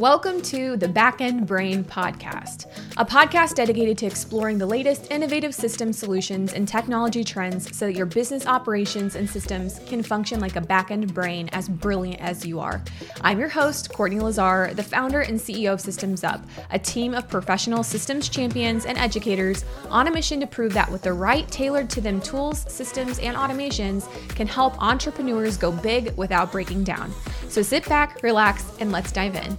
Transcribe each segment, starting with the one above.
Welcome to the Backend Brain Podcast, a podcast dedicated to exploring the latest innovative system solutions and technology trends so that your business operations and systems can function like a backend brain as brilliant as you are. I'm your host, Courtney Lazar, the founder and CEO of Systems Up, a team of professional systems champions and educators on a mission to prove that with the right tailored to them tools, systems, and automations can help entrepreneurs go big without breaking down. So sit back, relax, and let's dive in.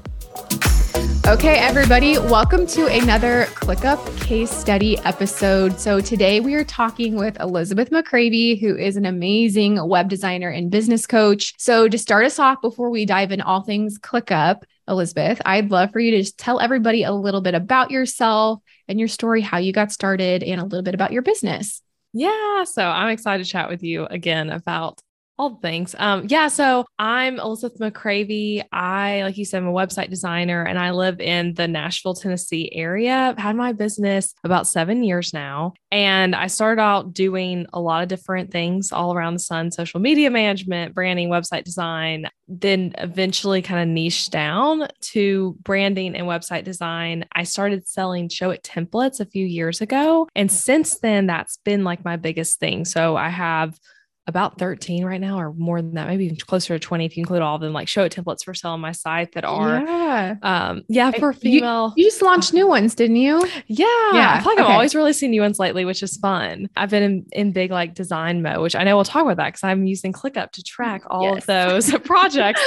Okay, everybody, welcome to another ClickUp case study episode. So, today we are talking with Elizabeth McCravy, who is an amazing web designer and business coach. So, to start us off before we dive in all things ClickUp, Elizabeth, I'd love for you to just tell everybody a little bit about yourself and your story, how you got started, and a little bit about your business. Yeah, so I'm excited to chat with you again about all things. Um, yeah, so I'm Elizabeth McCravy. I, like you said, I'm a website designer and I live in the Nashville, Tennessee area. I've had my business about seven years now. And I started out doing a lot of different things all around the sun social media management, branding, website design, then eventually kind of niched down to branding and website design. I started selling Showit templates a few years ago. And since then, that's been like my biggest thing. So I have about 13 right now or more than that maybe even closer to 20 if you include all of them like Showit templates for sale on my site that are yeah. um yeah for female you, you just launched new ones didn't you? Yeah. Yeah i feel like okay. i've always really seen new ones lately which is fun. I've been in, in big like design mode which i know we'll talk about that because i'm using clickup to track all yes. of those projects.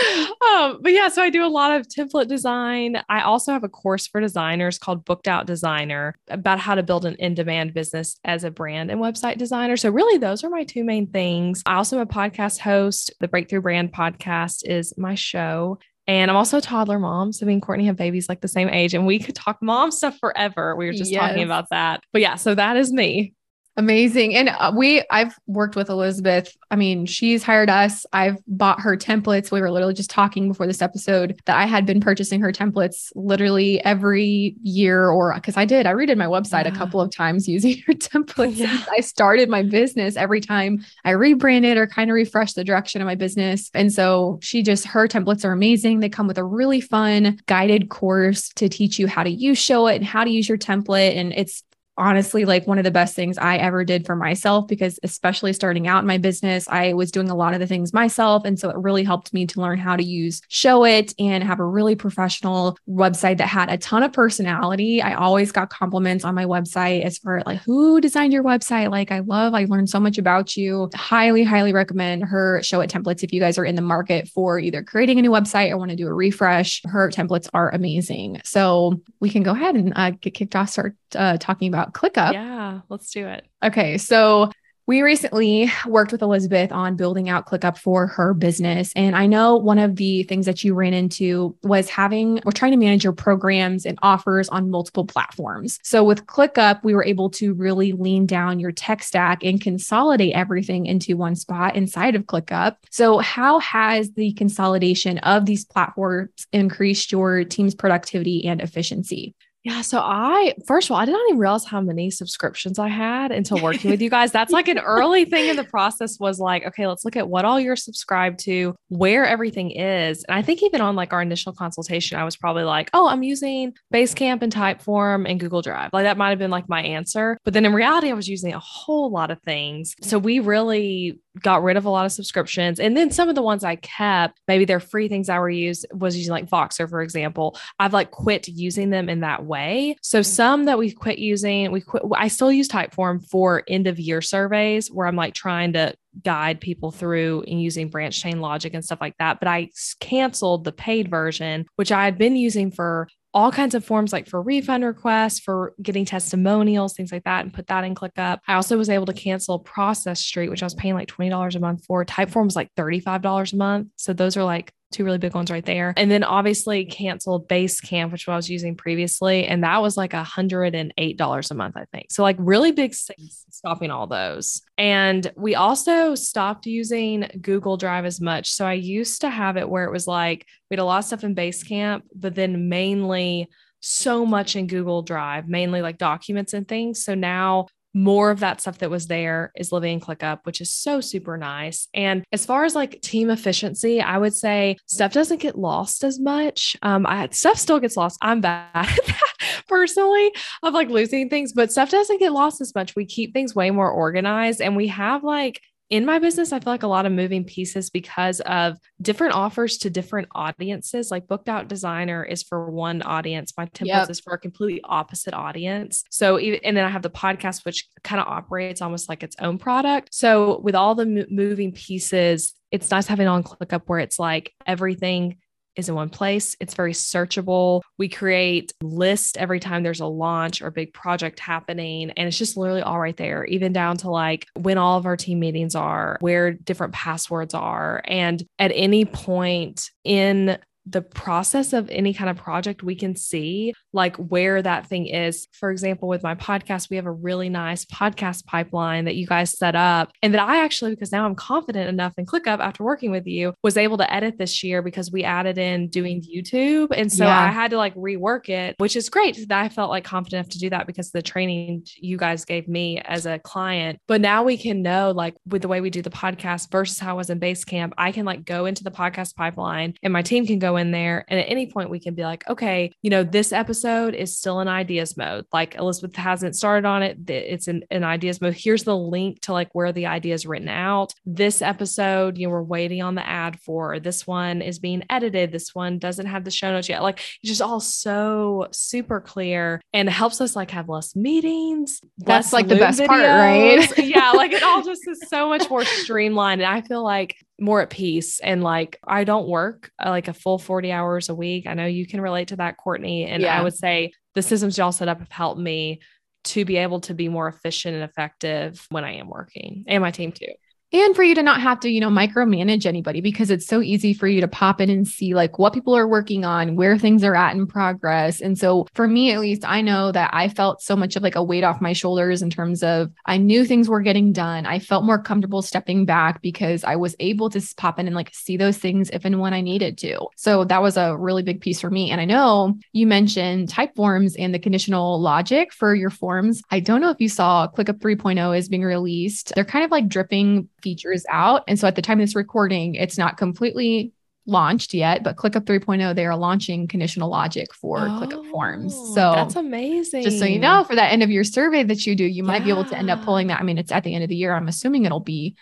Um but yeah so i do a lot of template design. I also have a course for designers called booked out designer about how to build an in-demand business as a brand and website designer. So really those are my two main things things. I also am a podcast host. The Breakthrough Brand podcast is my show. And I'm also a toddler mom. So me and Courtney have babies like the same age, and we could talk mom stuff forever. We were just yes. talking about that. But yeah, so that is me. Amazing. And uh, we, I've worked with Elizabeth. I mean, she's hired us. I've bought her templates. We were literally just talking before this episode that I had been purchasing her templates literally every year, or because I did, I redid my website yeah. a couple of times using her templates. Yeah. I started my business every time I rebranded or kind of refreshed the direction of my business. And so she just, her templates are amazing. They come with a really fun guided course to teach you how to use Showit and how to use your template. And it's honestly like one of the best things I ever did for myself because especially starting out in my business, I was doing a lot of the things myself and so it really helped me to learn how to use Showit and have a really professional website that had a ton of personality. I always got compliments on my website as for like who designed your website? Like I love I learned so much about you. Highly highly recommend her Showit templates if you guys are in the market for either creating a new website or want to do a refresh. Her templates are amazing. So we can go ahead and uh, get kicked off start uh, talking about ClickUp. Yeah, let's do it. Okay. So we recently worked with Elizabeth on building out ClickUp for her business. And I know one of the things that you ran into was having, we're trying to manage your programs and offers on multiple platforms. So with ClickUp, we were able to really lean down your tech stack and consolidate everything into one spot inside of ClickUp. So, how has the consolidation of these platforms increased your team's productivity and efficiency? Yeah. So I, first of all, I did not even realize how many subscriptions I had until working with you guys. That's like an early thing in the process was like, okay, let's look at what all you're subscribed to, where everything is. And I think even on like our initial consultation, I was probably like, oh, I'm using Basecamp and Typeform and Google Drive. Like that might have been like my answer. But then in reality, I was using a whole lot of things. So we really got rid of a lot of subscriptions. And then some of the ones I kept, maybe they're free things I were used was using like Voxer, for example. I've like quit using them in that way. So mm-hmm. some that we quit using, we quit, I still use Typeform for end of year surveys where I'm like trying to guide people through and using branch chain logic and stuff like that. But I canceled the paid version, which I had been using for all kinds of forms like for refund requests, for getting testimonials, things like that, and put that in ClickUp. I also was able to cancel Process Street, which I was paying like $20 a month for. Typeform was like $35 a month. So those are like two really big ones right there. And then obviously canceled Basecamp, which I was using previously. And that was like $108 a month, I think. So like really big stopping all those. And we also stopped using Google Drive as much. So I used to have it where it was like we had a lot of stuff in Basecamp, but then mainly so much in Google Drive, mainly like documents and things. So now more of that stuff that was there is living in ClickUp, which is so super nice. And as far as like team efficiency, I would say stuff doesn't get lost as much. Um, I stuff still gets lost. I'm bad at that personally of like losing things, but stuff doesn't get lost as much. We keep things way more organized and we have like in my business, I feel like a lot of moving pieces because of different offers to different audiences. Like Booked Out Designer is for one audience, my templates yep. is for a completely opposite audience. So, even, and then I have the podcast, which kind of operates almost like its own product. So, with all the moving pieces, it's nice having on ClickUp where it's like everything is in one place. It's very searchable. We create lists every time there's a launch or big project happening. And it's just literally all right there, even down to like when all of our team meetings are, where different passwords are. And at any point in the process of any kind of project, we can see like where that thing is. For example, with my podcast, we have a really nice podcast pipeline that you guys set up. And that I actually, because now I'm confident enough in ClickUp after working with you, was able to edit this year because we added in doing YouTube. And so yeah. I had to like rework it, which is great that I felt like confident enough to do that because the training you guys gave me as a client. But now we can know like with the way we do the podcast versus how I was in Basecamp, I can like go into the podcast pipeline and my team can go in there. And at any point, we can be like, okay, you know, this episode is still in ideas mode. Like Elizabeth hasn't started on it, it's in, in ideas mode. Here's the link to like where the idea is written out. This episode, you know, we're waiting on the ad for. This one is being edited. This one doesn't have the show notes yet. Like it's just all so super clear and it helps us like have less meetings. That's like the best videos. part, right? yeah. Like it all just is so much more streamlined. And I feel like more at peace and like I don't work uh, like a full 40 hours a week. I know you can relate to that, Courtney. And yeah. I would say the systems y'all set up have helped me to be able to be more efficient and effective when I am working and my team too and for you to not have to you know micromanage anybody because it's so easy for you to pop in and see like what people are working on where things are at in progress. And so for me at least i know that i felt so much of like a weight off my shoulders in terms of i knew things were getting done. I felt more comfortable stepping back because i was able to pop in and like see those things if and when i needed to. So that was a really big piece for me. And i know you mentioned Typeforms and the conditional logic for your forms. I don't know if you saw clickup 3.0 is being released. They're kind of like dripping features out. And so at the time of this recording, it's not completely launched yet, but ClickUp 3.0, they are launching conditional logic for oh, ClickUp forms. So that's amazing. Just so you know, for that end of your survey that you do, you might yeah. be able to end up pulling that. I mean, it's at the end of the year. I'm assuming it'll be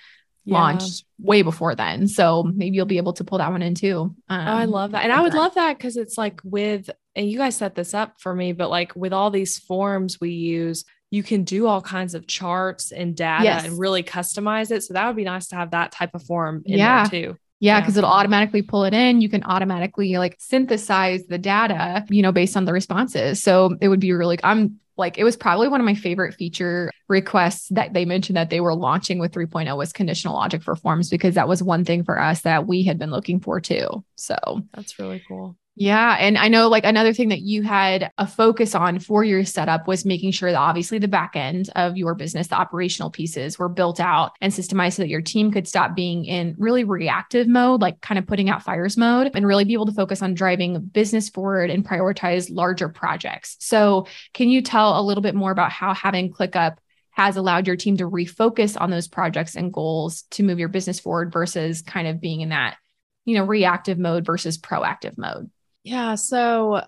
yeah. launched way before then. So maybe you'll be able to pull that one in too. Um, oh, I love that. And I would love that because it's like with, and you guys set this up for me, but like with all these forms we use, you can do all kinds of charts and data yes. and really customize it. So that would be nice to have that type of form in yeah. there too. Yeah, because yeah. it'll automatically pull it in. You can automatically like synthesize the data, you know, based on the responses. So it would be really, I'm like, it was probably one of my favorite feature requests that they mentioned that they were launching with 3.0 was conditional logic for forms because that was one thing for us that we had been looking for too. So that's really cool. Yeah. And I know like another thing that you had a focus on for your setup was making sure that obviously the back end of your business, the operational pieces were built out and systemized so that your team could stop being in really reactive mode, like kind of putting out fires mode and really be able to focus on driving business forward and prioritize larger projects. So, can you tell a little bit more about how having ClickUp has allowed your team to refocus on those projects and goals to move your business forward versus kind of being in that, you know, reactive mode versus proactive mode? Yeah. So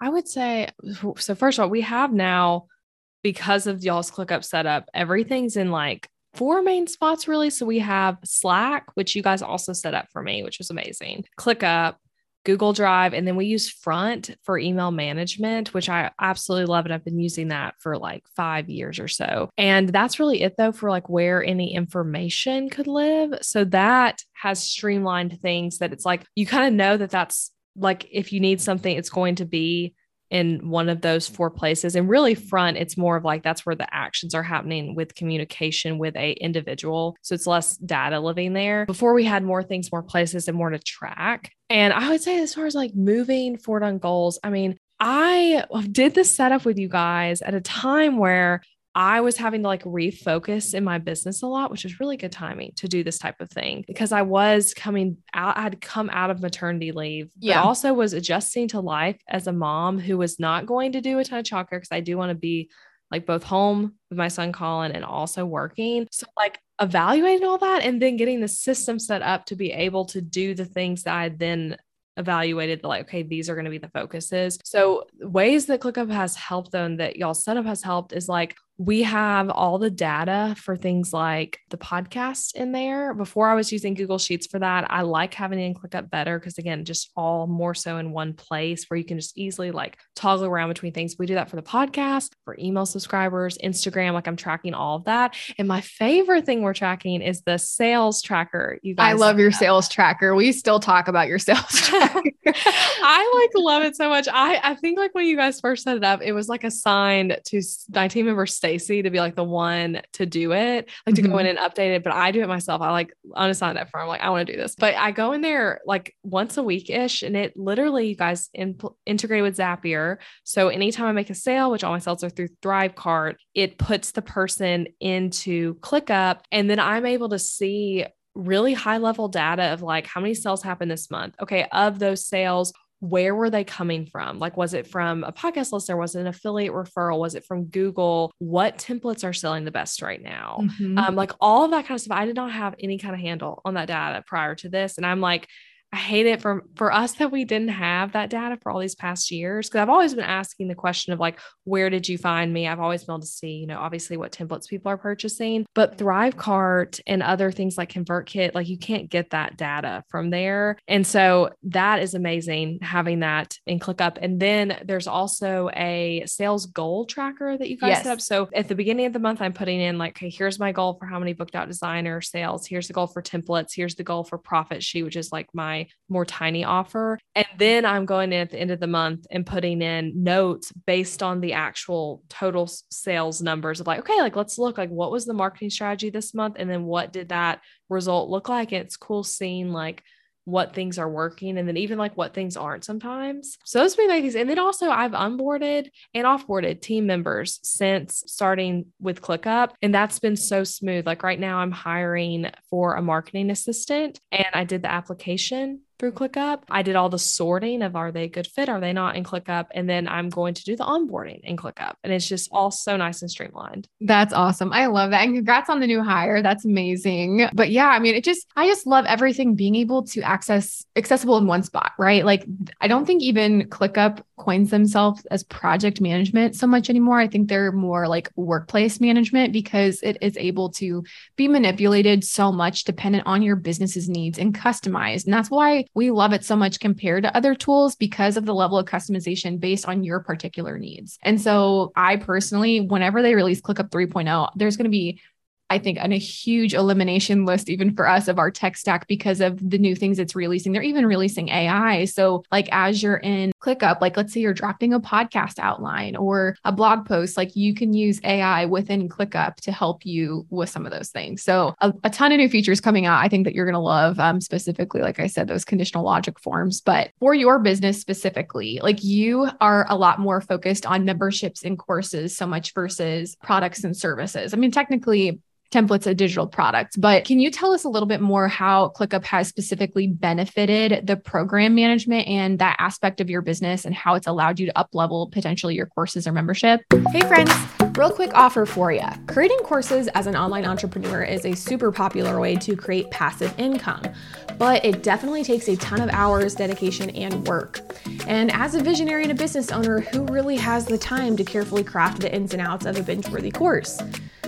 I would say, so first of all, we have now, because of y'all's ClickUp setup, everything's in like four main spots really. So we have Slack, which you guys also set up for me, which was amazing. ClickUp, Google Drive, and then we use Front for email management, which I absolutely love. And I've been using that for like five years or so. And that's really it though for like where any information could live. So that has streamlined things that it's like you kind of know that that's like if you need something, it's going to be in one of those four places. And really front it's more of like that's where the actions are happening with communication with a individual. So it's less data living there. Before we had more things more places and more to track. And i would say as far as like moving forward on goals i mean I did this setup with you guys at a time where I was having to like refocus in my business a lot, which was really good timing to do this type of thing because I was coming out, I had come out of maternity leave, yeah. but also was adjusting to life as a mom who was not going to do a ton of childcare because I do want to be like both home with my son Colin and also working. So like evaluating all that and then getting the system set up to be able to do the things that I then evaluated like okay these are going to be the focuses so ways that clickup has helped them that y'all setup has helped is like we have all the data for things like the podcast in there. Before I was using Google Sheets for that. I like having it in ClickUp better because again, just all more so in one place where you can just easily like toggle around between things. We do that for the podcast, for email subscribers, Instagram, like I'm tracking all of that. And my favorite thing we're tracking is the sales tracker. You guys I love your sales tracker. We still talk about your sales tracker. I like love it so much. I I think like when you guys first set it up, it was like assigned to my team member Stacy to be like the one to do it, like to mm-hmm. go in and update it. But I do it myself. I like unassigned that firm. Like I want to do this, but I go in there like once a week ish, and it literally you guys in, integrate with Zapier. So anytime I make a sale, which all my sales are through Thrivecart, it puts the person into ClickUp, and then I'm able to see really high level data of like how many sales happened this month. Okay, of those sales, where were they coming from? Like, was it from a podcast listener? Was it an affiliate referral? Was it from Google? What templates are selling the best right now? Mm-hmm. Um, like all of that kind of stuff. I did not have any kind of handle on that data prior to this. And I'm like, I hate it for for us that we didn't have that data for all these past years because I've always been asking the question of like where did you find me? I've always been able to see, you know, obviously what templates people are purchasing, but Thrivecart and other things like ConvertKit, like you can't get that data from there. And so that is amazing having that in ClickUp. And then there's also a sales goal tracker that you guys yes. set up. So at the beginning of the month, I'm putting in like, okay, here's my goal for how many booked out designer sales. Here's the goal for templates. Here's the goal for profit sheet, which is like my more tiny offer. And then I'm going in at the end of the month and putting in notes based on the actual total sales numbers of like, okay, like let's look like what was the marketing strategy this month? And then what did that result look like? And it's cool seeing like what things are working and then even like what things aren't sometimes. So those would be things. And then also I've onboarded and offboarded team members since starting with ClickUp. And that's been so smooth. Like right now I'm hiring for a marketing assistant and I did the application through ClickUp. I did all the sorting of are they a good fit? Are they not in ClickUp? And then I'm going to do the onboarding in ClickUp. And it's just all so nice and streamlined. That's awesome. I love that. And congrats on the new hire. That's amazing. But yeah, I mean, it just, I just love everything being able to access accessible in one spot, right? Like, I don't think even ClickUp coins themselves as project management so much anymore. I think they're more like workplace management because it is able to be manipulated so much dependent on your business's needs and customized. And that's why we love it so much compared to other tools because of the level of customization based on your particular needs. And so I personally, whenever they release ClickUp 3.0, there's going to be I think, on a huge elimination list, even for us, of our tech stack because of the new things it's releasing. They're even releasing AI. So, like, as you're in ClickUp, like, let's say you're drafting a podcast outline or a blog post, like, you can use AI within ClickUp to help you with some of those things. So, a, a ton of new features coming out. I think that you're going to love, um, specifically, like I said, those conditional logic forms. But for your business specifically, like, you are a lot more focused on memberships and courses so much versus products and services. I mean, technically, templates a digital product. But can you tell us a little bit more how ClickUp has specifically benefited the program management and that aspect of your business and how it's allowed you to up level potentially your courses or membership? Hey, friends, real quick offer for you. Creating courses as an online entrepreneur is a super popular way to create passive income, but it definitely takes a ton of hours, dedication, and work. And as a visionary and a business owner, who really has the time to carefully craft the ins and outs of a binge worthy course?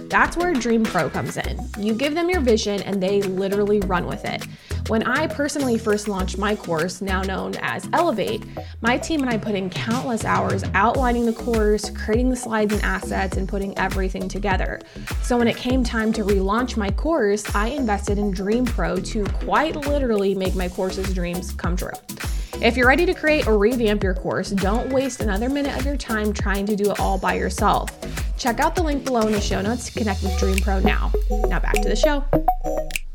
That's where Dreampro comes in. You give them your vision and they literally run with it. When I personally first launched my course, now known as Elevate, my team and I put in countless hours outlining the course, creating the slides and assets, and putting everything together. So when it came time to relaunch my course, I invested in Dreampro to quite literally make my course's dreams come true. If you're ready to create or revamp your course, don't waste another minute of your time trying to do it all by yourself. Check out the link below in the show notes to connect with Dreampro now. Now back to the show.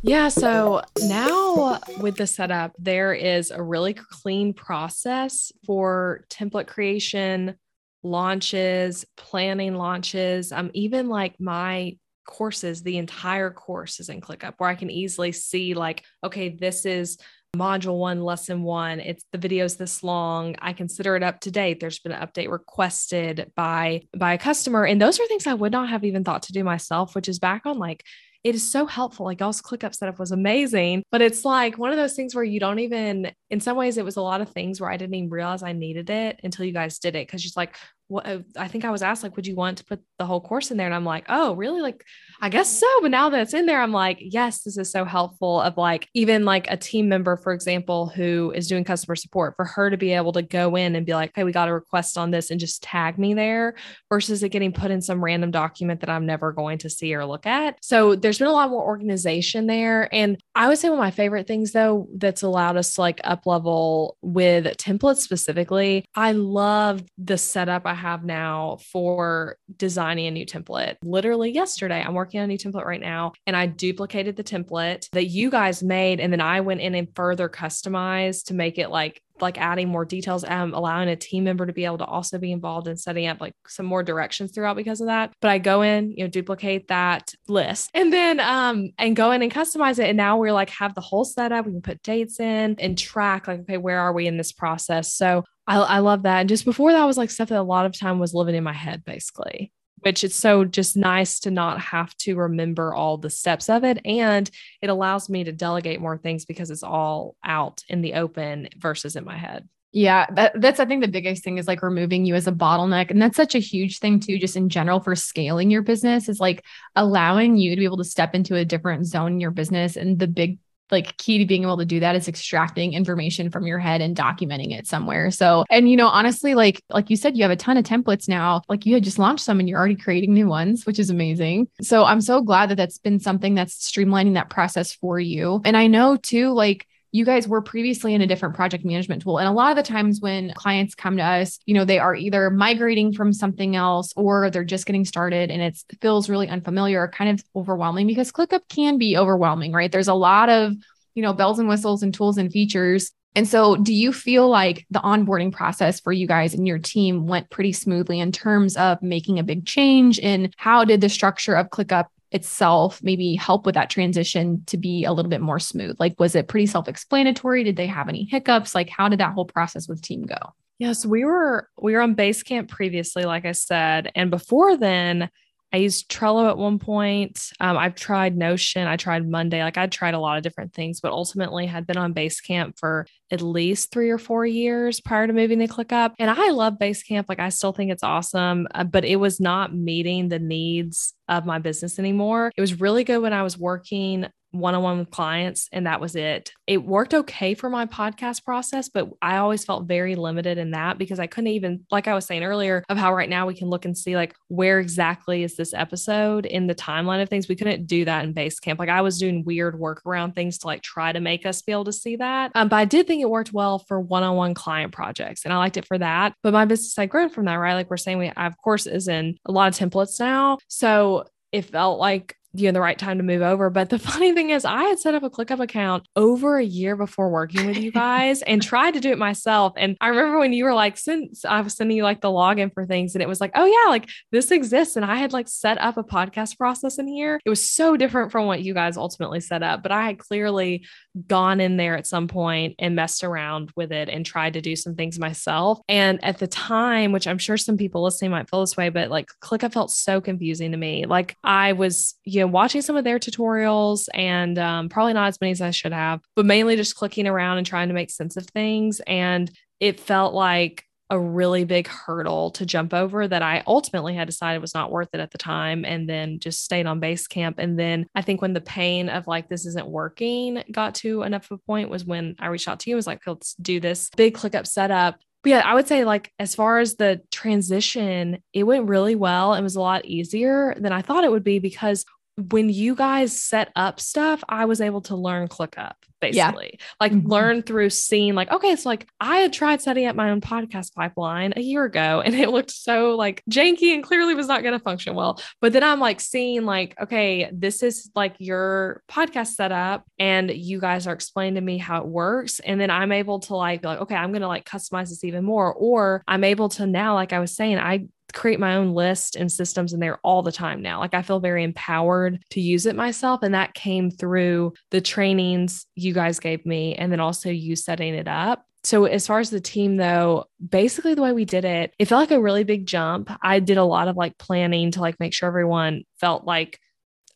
Yeah. So now with the setup, there is a really clean process for template creation, launches, planning launches. Um, even like my courses, the entire course is in ClickUp where I can easily see, like, okay, this is module one, lesson one. It's the video's this long. I consider it up to date. There's been an update requested by by a customer. And those are things I would not have even thought to do myself, which is back on like it is so helpful. Like y'all's ClickUp setup was amazing, but it's like one of those things where you don't even, in some ways, it was a lot of things where I didn't even realize I needed it until you guys did it. Cause she's like, what uh, I think I was asked, like, would you want to put the whole course in there? And I'm like, oh, really? Like, I guess so. But now that it's in there, I'm like, yes, this is so helpful. Of like, even like a team member, for example, who is doing customer support, for her to be able to go in and be like, hey, we got a request on this and just tag me there versus it getting put in some random document that I'm never going to see or look at. So there's been a lot more organization there. And I would say one of my favorite things, though, that's allowed us to like up level with templates specifically, I love the setup I have now for designing a new template. Literally yesterday, I'm working on a new template right now, and I duplicated the template that you guys made. And then I went in and further customized to make it like like adding more details um, allowing a team member to be able to also be involved in setting up like some more directions throughout because of that but i go in you know duplicate that list and then um and go in and customize it and now we're like have the whole setup we can put dates in and track like okay where are we in this process so I, I love that. And just before that was like stuff that a lot of time was living in my head, basically, which it's so just nice to not have to remember all the steps of it. And it allows me to delegate more things because it's all out in the open versus in my head. Yeah, that, that's I think the biggest thing is like removing you as a bottleneck. And that's such a huge thing too, just in general for scaling your business is like allowing you to be able to step into a different zone in your business. And the big like key to being able to do that is extracting information from your head and documenting it somewhere. So, and you know, honestly, like like you said, you have a ton of templates now. Like you had just launched some and you're already creating new ones, which is amazing. So I'm so glad that that's been something that's streamlining that process for you. And I know too, like you guys were previously in a different project management tool. And a lot of the times when clients come to us, you know, they are either migrating from something else or they're just getting started and it feels really unfamiliar kind of overwhelming because ClickUp can be overwhelming, right? There's a lot of, you know, bells and whistles and tools and features. And so, do you feel like the onboarding process for you guys and your team went pretty smoothly in terms of making a big change? And how did the structure of ClickUp itself maybe help with that transition to be a little bit more smooth? Like, was it pretty self explanatory? Did they have any hiccups? Like, how did that whole process with team go? Yes, we were we were on Basecamp previously, like I said, and before then, I used Trello at one point. Um, I've tried Notion. I tried Monday. Like I tried a lot of different things, but ultimately had been on Basecamp for at least three or four years prior to moving to ClickUp. And I love Basecamp. Like I still think it's awesome, uh, but it was not meeting the needs of my business anymore. It was really good when I was working one on one with clients, and that was it. It worked okay for my podcast process, but I always felt very limited in that because I couldn't even, like I was saying earlier, of how right now we can look and see like where exactly is this episode in the timeline of things. We couldn't do that in Basecamp. Like I was doing weird workaround things to like try to make us be able to see that. Um, but I did think it worked well for one on one client projects, and I liked it for that. But my business had grown from that, right? Like we're saying, we I, of course is in a lot of templates now. So it felt like you know the right time to move over. But the funny thing is, I had set up a ClickUp account over a year before working with you guys and tried to do it myself. And I remember when you were like, since I was sending you like the login for things, and it was like, oh yeah, like this exists. And I had like set up a podcast process in here. It was so different from what you guys ultimately set up, but I had clearly gone in there at some point and messed around with it and tried to do some things myself. And at the time, which I'm sure some people listening might feel this way, but like ClickUp felt so confusing to me. Like I was, you know, watching some of their tutorials and um, probably not as many as I should have, but mainly just clicking around and trying to make sense of things. And it felt like a really big hurdle to jump over that I ultimately had decided was not worth it at the time and then just stayed on Basecamp. And then I think when the pain of like, this isn't working got to enough of a point was when I reached out to you, I was like, let's do this big ClickUp setup. But yeah, I would say like as far as the transition, it went really well. It was a lot easier than I thought it would be because when you guys set up stuff, I was able to learn ClickUp basically. Yeah. Like mm-hmm. learn through seeing like, okay, so like I had tried setting up my own podcast pipeline a year ago and it looked so like janky and clearly was not going to function well. But then I'm like seeing like, okay, this is like your podcast setup and you guys are explaining to me how it works. And then I'm able to like be like, okay, I'm going to like customize this even more. Or I'm able to now, like I was saying, I create my own list and systems in there all the time now. Like I feel very empowered to use it myself. And that came through the trainings you guys gave me and then also you setting it up. So, as far as the team, though, basically the way we did it, it felt like a really big jump. I did a lot of like planning to like make sure everyone felt like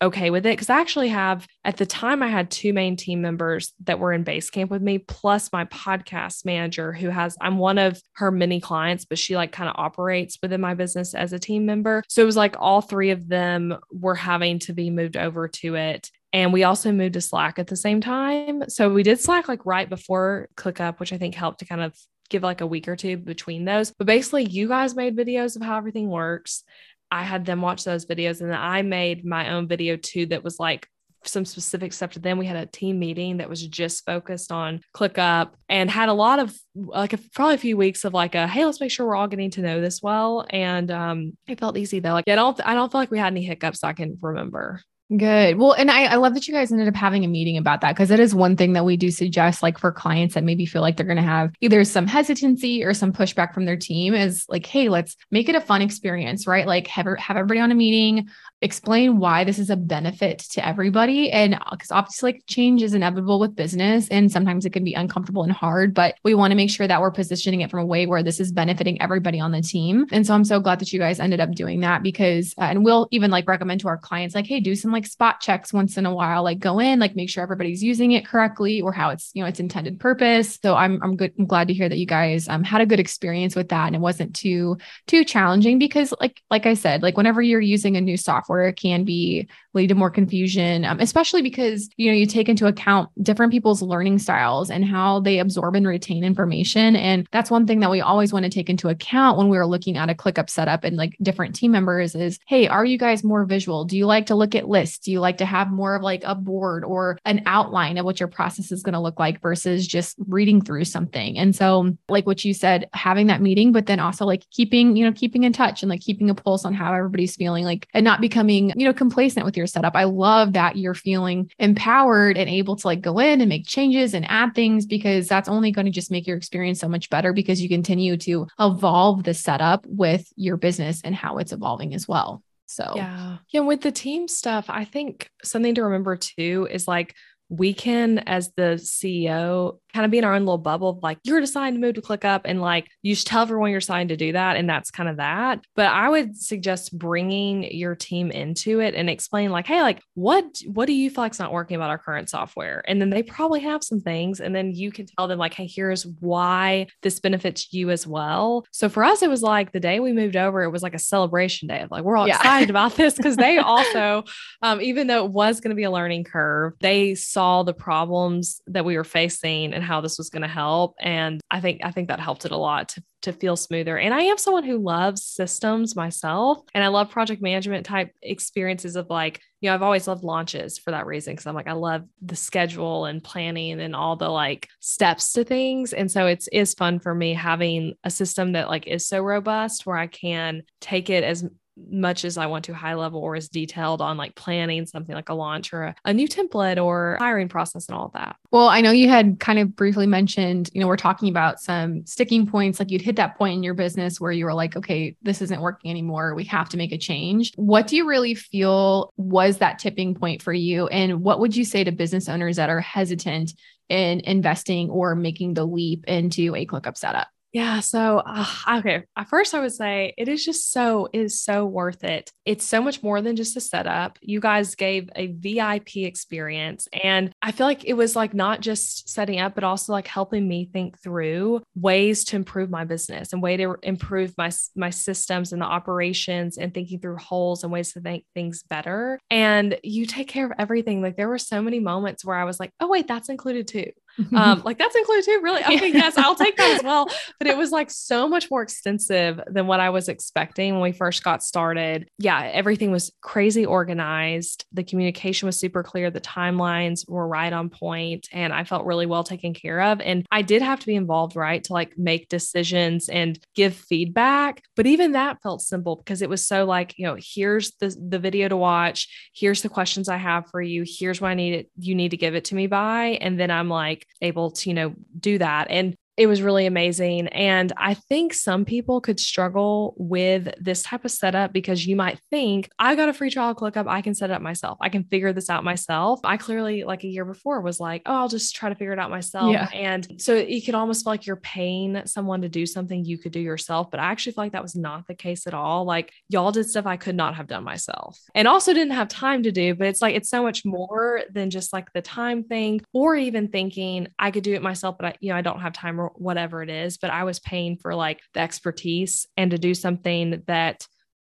okay with it because I actually have at the time I had two main team members that were in Basecamp with me plus my podcast manager who has I'm one of her many clients but she like kind of operates within my business as a team member. So it was like all three of them were having to be moved over to it and we also moved to Slack at the same time. So we did Slack like right before ClickUp, which I think helped to kind of give like a week or two between those. But basically, you guys made videos of how everything works. I had them watch those videos and then I made my own video too that was like some specific stuff to them. We had a team meeting that was just focused on ClickUp and had a lot of like a, probably a few weeks of like a hey, let's make sure we're all getting to know this well. And um, it felt easy though. Like I don't I don't feel like we had any hiccups I can remember. Good. Well, and I, I love that you guys ended up having a meeting about that because it is one thing that we do suggest, like for clients that maybe feel like they're going to have either some hesitancy or some pushback from their team is like, hey, let's make it a fun experience, right? Like have, have everybody on a meeting, explain why this is a benefit to everybody. And because obviously, like change is inevitable with business, and sometimes it can be uncomfortable and hard, but we want to make sure that we're positioning it from a way where this is benefiting everybody on the team. And so I'm so glad that you guys ended up doing that because, uh, and we'll even like recommend to our clients, like, hey, do some like spot checks once in a while, like go in, like make sure everybody's using it correctly or how it's, you know, its intended purpose. So I'm, I'm good. I'm glad to hear that you guys um, had a good experience with that and it wasn't too, too challenging because like, like I said, like whenever you're using a new software, it can be lead to more confusion, um, especially because you know you take into account different people's learning styles and how they absorb and retain information. And that's one thing that we always want to take into account when we are looking at a ClickUp setup and like different team members is, hey, are you guys more visual? Do you like to look at lists? Do you like to have more of like a board or an outline of what your process is going to look like versus just reading through something? And so, like what you said, having that meeting, but then also like keeping, you know, keeping in touch and like keeping a pulse on how everybody's feeling, like and not becoming, you know, complacent with your setup. I love that you're feeling empowered and able to like go in and make changes and add things because that's only going to just make your experience so much better because you continue to evolve the setup with your business and how it's evolving as well. So, yeah. Yeah. With the team stuff, I think something to remember too is like we can, as the CEO, kind of be in our own little bubble of like, you're deciding to move to ClickUp and like you just tell everyone you're signed to do that. And that's kind of that. But I would suggest bringing your team into it and explain like, hey, like what, what do you feel like's not working about our current software? And then they probably have some things. And then you can tell them like, hey, here's why this benefits you as well. So for us, it was like the day we moved over, it was like a celebration day of like, we're all yeah. excited about this because they also, um, even though it was going to be a learning curve, they saw the problems that we were facing and how this was going to help. And i think i think that helped it a lot to, to feel smoother. And i am someone who loves systems myself. And i love project management type experiences of like you know i've always loved launches for that reason because i'm like i love the schedule and planning and all the like steps to things. And so it's is fun for me having a system that like is so robust where i can take it as much as I want to high level or as detailed on like planning something like a launch or a, a, new template or hiring process and all of that. Well, I know you had kind of briefly mentioned, you know, we're talking about some sticking points, like you'd hit that point in your business where you were like, okay, this isn't working anymore. We have to make a change. What do you really feel was that tipping point for you? And what would you say to business owners that are hesitant in investing or making the leap into a ClickUp setup? Yeah. So, uh, okay. At first, I would say it is just so, is so worth it. It's so much more than just a setup. You guys gave a VIP experience. And I feel like it was like not just setting up, but also like helping me think through ways to improve my business and way to improve my, my systems and the operations and thinking through holes and ways to make things better. And you take care of everything. Like there were so many moments where I was like, oh, wait, that's included too. Um, like that's included too, really? Okay, yes, I'll take that as well. But it was like so much more extensive than what I was expecting when we first got started. Yeah, everything was crazy organized. The communication was super clear. The timelines were right on point, and I felt really well taken care of. And I did have to be involved, right, to like make decisions and give feedback. But even that felt simple because it was so like, you know, here's the the video to watch. Here's the questions I have for you. Here's what I need it. You need to give it to me by, and then I'm like able to, you know, do that. And it was really amazing. And I think some people could struggle with this type of setup because you might think, I got a free trial ClickUp. I can set it up myself. I can figure this out myself. I clearly, like a year before, was like, oh, I'll just try to figure it out myself. Yeah. And so you could almost feel like you're paying someone to do something you could do yourself. But I actually feel like that was not the case at all. Like y'all did stuff I could not have done myself and also didn't have time to do. But it's like, it's so much more than just like the time thing or even thinking I could do it myself, but I, you know, I don't have time or whatever it is. But I was paying for like the expertise and to do something that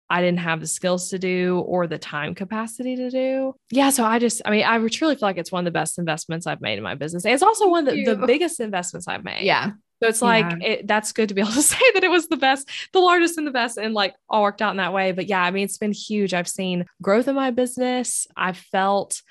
I didn't have the skills to do or the time capacity to do. Yeah. So I just, I mean, I truly feel like it's one of the best investments I've made in my business. And it's also one of the, the biggest investments I've made. Yeah. So it's like, yeah. it, that's good to be able to say that it was the best, the largest and the best, and like all worked out in that way. But yeah, I mean, it's been huge. I've seen growth in my business. I've felt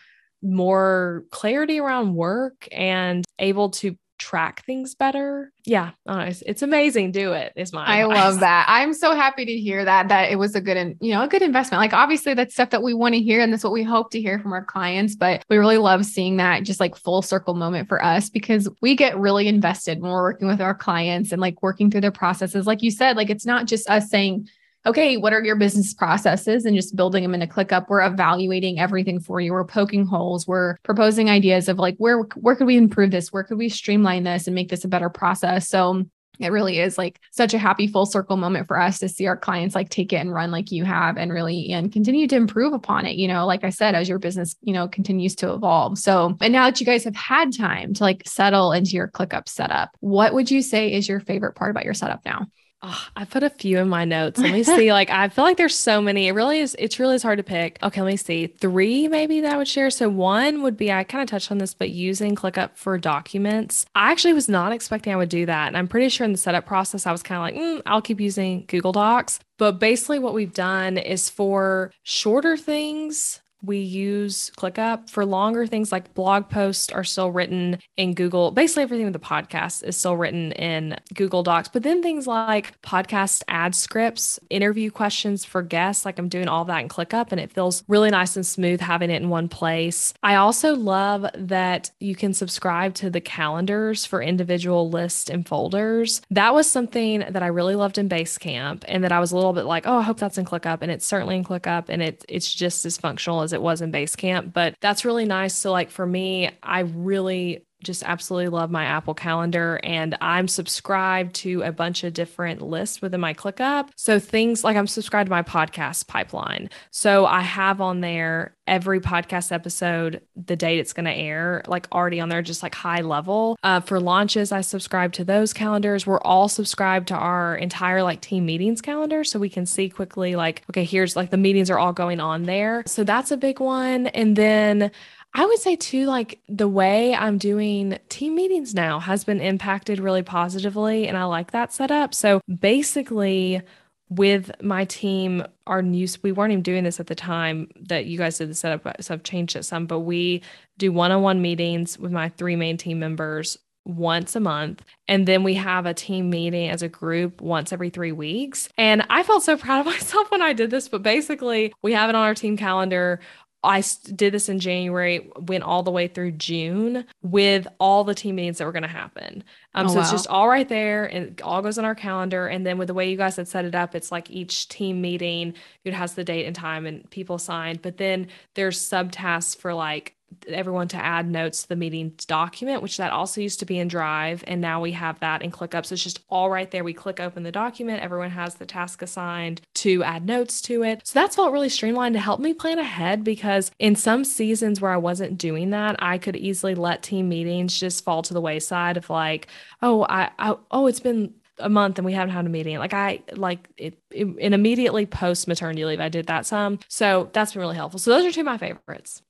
more clarity around work and able to track things better. Yeah, it's, it's amazing. Do it. Is my. I advice. love that. I'm so happy to hear that that it was a good, and you know, a good investment. Like obviously that's stuff that we want to hear, and that's what we hope to hear from our clients. But we really love seeing that just like full circle moment for us because we get really invested when we're working with our clients and like working through their processes. Like you said, like it's not just us saying okay, what are your business processes and just building them into ClickUp. We're evaluating everything for you. We're poking holes. We're proposing ideas of like where where could we improve this? Where could we streamline this and make this a better process? So it really is like such a happy full circle moment for us to see our clients like take it and run like you have and really and continue to improve upon it you know like i said as your business you know continues to evolve so and now that you guys have had time to like settle into your clickup setup what would you say is your favorite part about your setup now Oh, I put a few in my notes. Let me see. like, I feel like there's so many. It really is. It's really is hard to pick. Okay, let me see. Three maybe that I would share. So one would be I kind of touched on this, but using ClickUp for documents. I actually was not expecting I would do that, and I'm pretty sure in the setup process I was kind of like, mm, I'll keep using Google Docs. But basically, what we've done is for shorter things, we use ClickUp for longer things like blog posts are still written in Google. Basically, everything with the podcast is still written in Google Docs. But then things like podcast ad scripts, interview questions for guests, like I'm doing all that in ClickUp and it feels really nice and smooth having it in one place. I also love that you can subscribe to the calendars for individual lists and folders. That was something that I really loved in Basecamp and that I was a little bit like, oh, I hope that's in ClickUp. And it's certainly in ClickUp and it, it's just as functional as it was in Basecamp. But that's really nice. So, like for me, I really just absolutely love my Apple Calendar and I'm subscribed to a bunch of different lists within my ClickUp. So things like I'm subscribed to my podcast pipeline. So I have on there every podcast episode, the date it's going to air, like already on there, just like high level. Uh, for launches, I subscribe to those calendars. We're all subscribed to our entire like team meetings calendar. So we can see quickly, like, okay, here's like the meetings are all going on there. So that's a big one. And then I would say too, like the way I'm doing team meetings now has been impacted really positively. And I like that setup. So basically, with my team, our news, we weren't even doing this at the time that you guys did the setup. So I've changed it some, but we do one on one meetings with my three main team members once a month. And then we have a team meeting as a group once every three weeks. And I felt so proud of myself when I did this. But basically, we have it on our team calendar. I did this in January, went all the way through June with all the team meetings that were going to happen. Um, oh, so wow. it's just all right there and it all goes on our calendar. And then with the way you guys had set it up, it's like each team meeting, it has the date and time and people signed. But then there's subtasks for like everyone to add notes to the meeting document, which that also used to be in Drive. And now we have that in ClickUp. So it's just all right there. We click open the document, everyone has the task assigned to add notes to it. So that's felt really streamlined to help me plan ahead because in some seasons where I wasn't doing that, I could easily let team meetings just fall to the wayside of like, oh, I, I oh, it's been a month and we haven't had a meeting. Like I like it, it and immediately post maternity leave, I did that some. So that's been really helpful. So those are two of my favorites.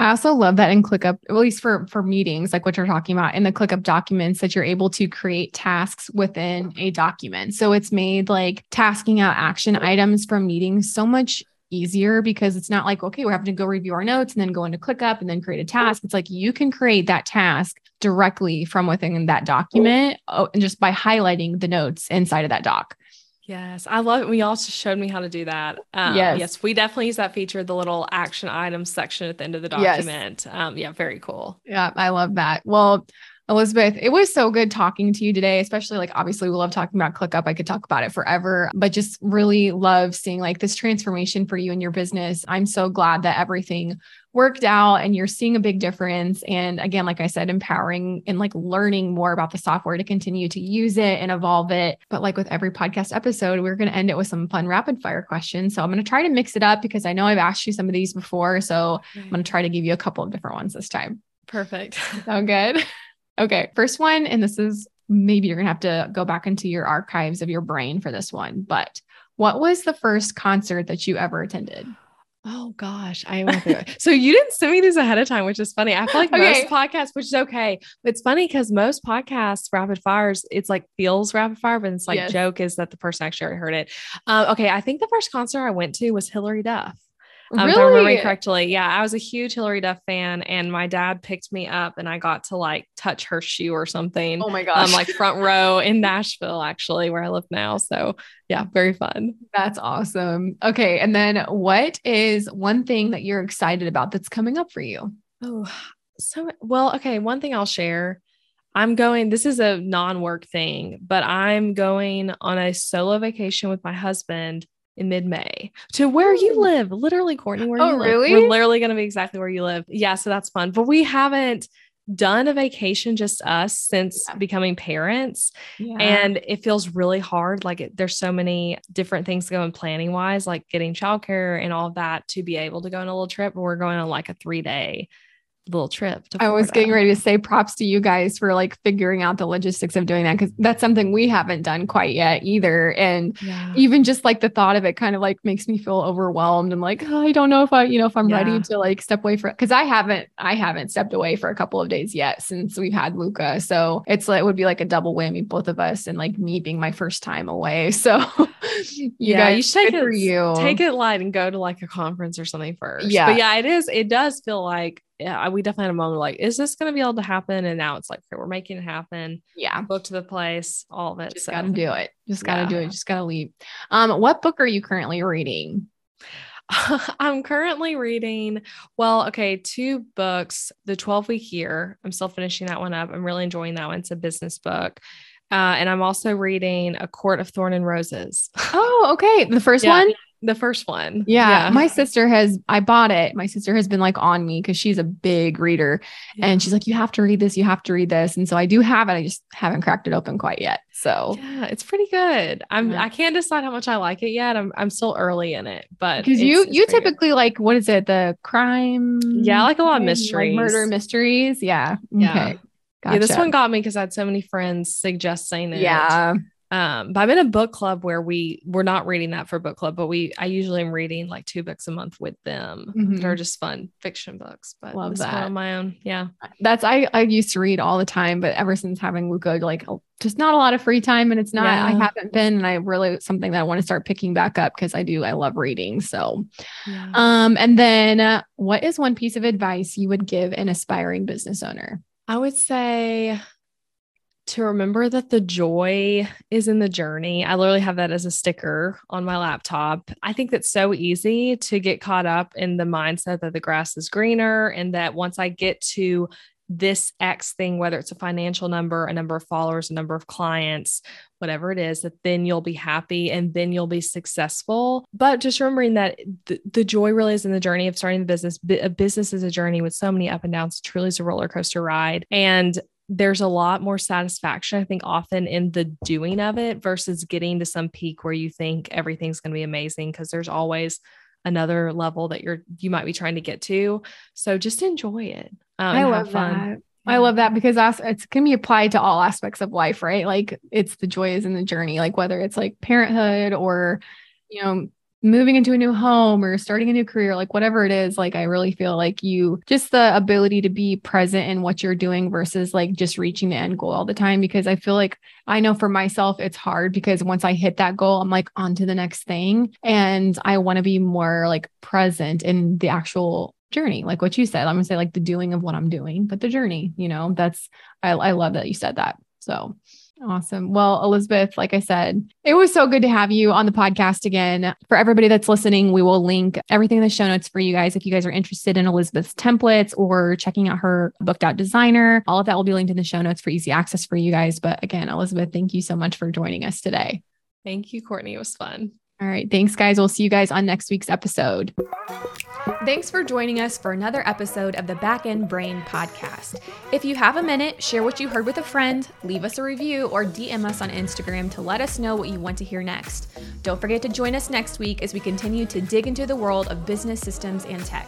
I also love that in ClickUp, at least for for meetings, like what you're talking about in the ClickUp documents, that you're able to create tasks within a document. So it's made like tasking out action items from meetings so much easier because it's not like okay, we're having to go review our notes and then go into ClickUp and then create a task. It's like you can create that task directly from within that document, oh, and just by highlighting the notes inside of that doc. Yes, I love it. We also showed me how to do that. Um, yes. yes, we definitely use that feature, the little action items section at the end of the document. Yes. Um, yeah, very cool. Yeah, I love that. Well, Elizabeth, it was so good talking to you today, especially like obviously we love talking about ClickUp. I could talk about it forever, but just really love seeing like this transformation for you and your business. I'm so glad that everything worked out and you're seeing a big difference. And again, like I said, empowering and like learning more about the software to continue to use it and evolve it. But like with every podcast episode, we're going to end it with some fun rapid fire questions. So I'm going to try to mix it up because I know I've asked you some of these before. So I'm going to try to give you a couple of different ones this time. Perfect. Sound good? Okay. First one, and this is maybe you're going to have to go back into your archives of your brain for this one, but what was the first concert that you ever attended? Oh gosh, I went through it. So you didn't send me these ahead of time, which is funny. I feel like Okay. most podcasts, which is okay. It's funny because most podcasts, rapid fires, it's like feels rapid fire, but it's like Yes. joke is that the person actually already heard it. Um, okay, I think the first concert I went to was Hilary Duff. Um, If I remember correctly. Yeah, I was a huge Hilary Duff fan, and my dad picked me up, and I got to like touch her shoe or something. Oh my gosh. Um, like front row in Nashville, actually, where I live now. So yeah, very fun. That's awesome. Okay. And then what is one thing that you're excited about that's coming up for you? Oh, so well, okay. One thing I'll share. I'm going, this is a non work thing, but I'm going on a solo vacation with my husband in mid May to where you hmm. live. Literally, Courtney, where Oh, you live. We're literally going to be exactly where you live. Yeah. So that's fun. But we haven't done a vacation just us since Yeah. becoming parents. Yeah. And it feels really hard. Like it, there's so many different things going planning wise, like getting childcare and all of that to be able to go on a little trip. But we're going on like a three day little trip. To I was getting ready to say props to you guys for like figuring out the logistics of doing that because that's something we haven't done quite yet either. And Yeah. even just like the thought of it kind of like makes me feel overwhelmed and like oh, I don't know if I you know if I'm Yeah. ready to like step away for because I haven't I haven't stepped away for a couple of days yet since we've had Luca so it's like it would be like a double whammy both of us and like me being my first time away so you yeah, guys you should take it for you take it light and go to like a conference or something first. Yeah. But yeah, it is. It does feel like yeah, we definitely had a moment like, is this going to be able to happen? And now it's like, okay, we're making it happen. yeah Book to the place, all of it. just so gotta do it just gotta Yeah. do it just gotta leave um what book are you currently reading I'm currently reading, well, okay, two books, The 12 Week Year. I'm still finishing that one up. I'm really enjoying that one. It's a business book. Uh, and I'm also reading A Court of Thorn and Roses, oh okay the first Yeah. one the first one. Yeah, my sister has I bought it. My sister has been like on me because she's a big reader and she's like, You have to read this, you have to read this. And so I do have it. I just haven't cracked it open quite yet. So Yeah, it's pretty good. I'm Yeah. I can't decide how much I like it yet. I'm I'm still early in it, but because you it's- you pretty good. typically like what is it? The crime Yeah, I like a lot of like murder mysteries. Yeah. Yeah. Okay. Yeah, this one got me because I had so many friends suggesting it. Yeah. Um, but I'm in a book club where we we're not reading that for book club, but we I usually am reading like two books a month with them. Mhm. They're just fun fiction books. But Love that. on my own. Yeah. That's I I used to read all the time, but ever since having Luca, like just not a lot of free time, and it's not. I haven't been, and I really something that I want to start picking back up because I do. I love reading. So, Yeah. um, and then uh, what is one piece of advice you would give an aspiring business owner? I would say to remember that the joy is in the journey. I literally have that as a sticker on my laptop. I think that's so easy to get caught up in the mindset that the grass is greener and that once I get to this X thing, whether it's a financial number, a number of followers, a number of clients, whatever it is, that then you'll be happy and then you'll be successful. But just remembering that the, the joy really is in the journey of starting the business. Business is a journey with so many up and downs. It truly is a roller coaster ride. And there's a lot more satisfaction, I think, often in the doing of it versus getting to some peak where you think everything's going to be amazing because there's always another level that you're you might be trying to get to. So just enjoy it. Um, I love fun. that. I love that because as- it's can be applied to all aspects of life, right? Like it's the joy is in the journey, like whether it's like parenthood or, you know, moving into a new home or starting a new career, like whatever it is, like I really feel like you just the ability to be present in what you're doing versus like just reaching the end goal all the time. Because I feel like I know for myself, it's hard because once I hit that goal, I'm like on to the next thing. And I want to be more like present in the actual journey, like what you said. I'm gonna say like the doing of what I'm doing, but the journey, you know, that's I, I love that you said that. So Awesome. Well, Elizabeth, like I said, it was so good to have you on the podcast again. For everybody that's listening, we will link everything in the show notes for you guys. If you guys are interested in Elizabeth's templates or checking out her booked out designer, all of that will be linked in the show notes for easy access for you guys. But again, Elizabeth, thank you so much for joining us today. Thank you, Courtney. It was fun. All right. Thanks, guys. We'll see you guys on next week's episode. Thanks for joining us for another episode of the Back End Brain podcast. If you have a minute, share what you heard with a friend, leave us a review, or DM us on Instagram to let us know what you want to hear next. Don't forget to join us next week as we continue to dig into the world of business systems and tech.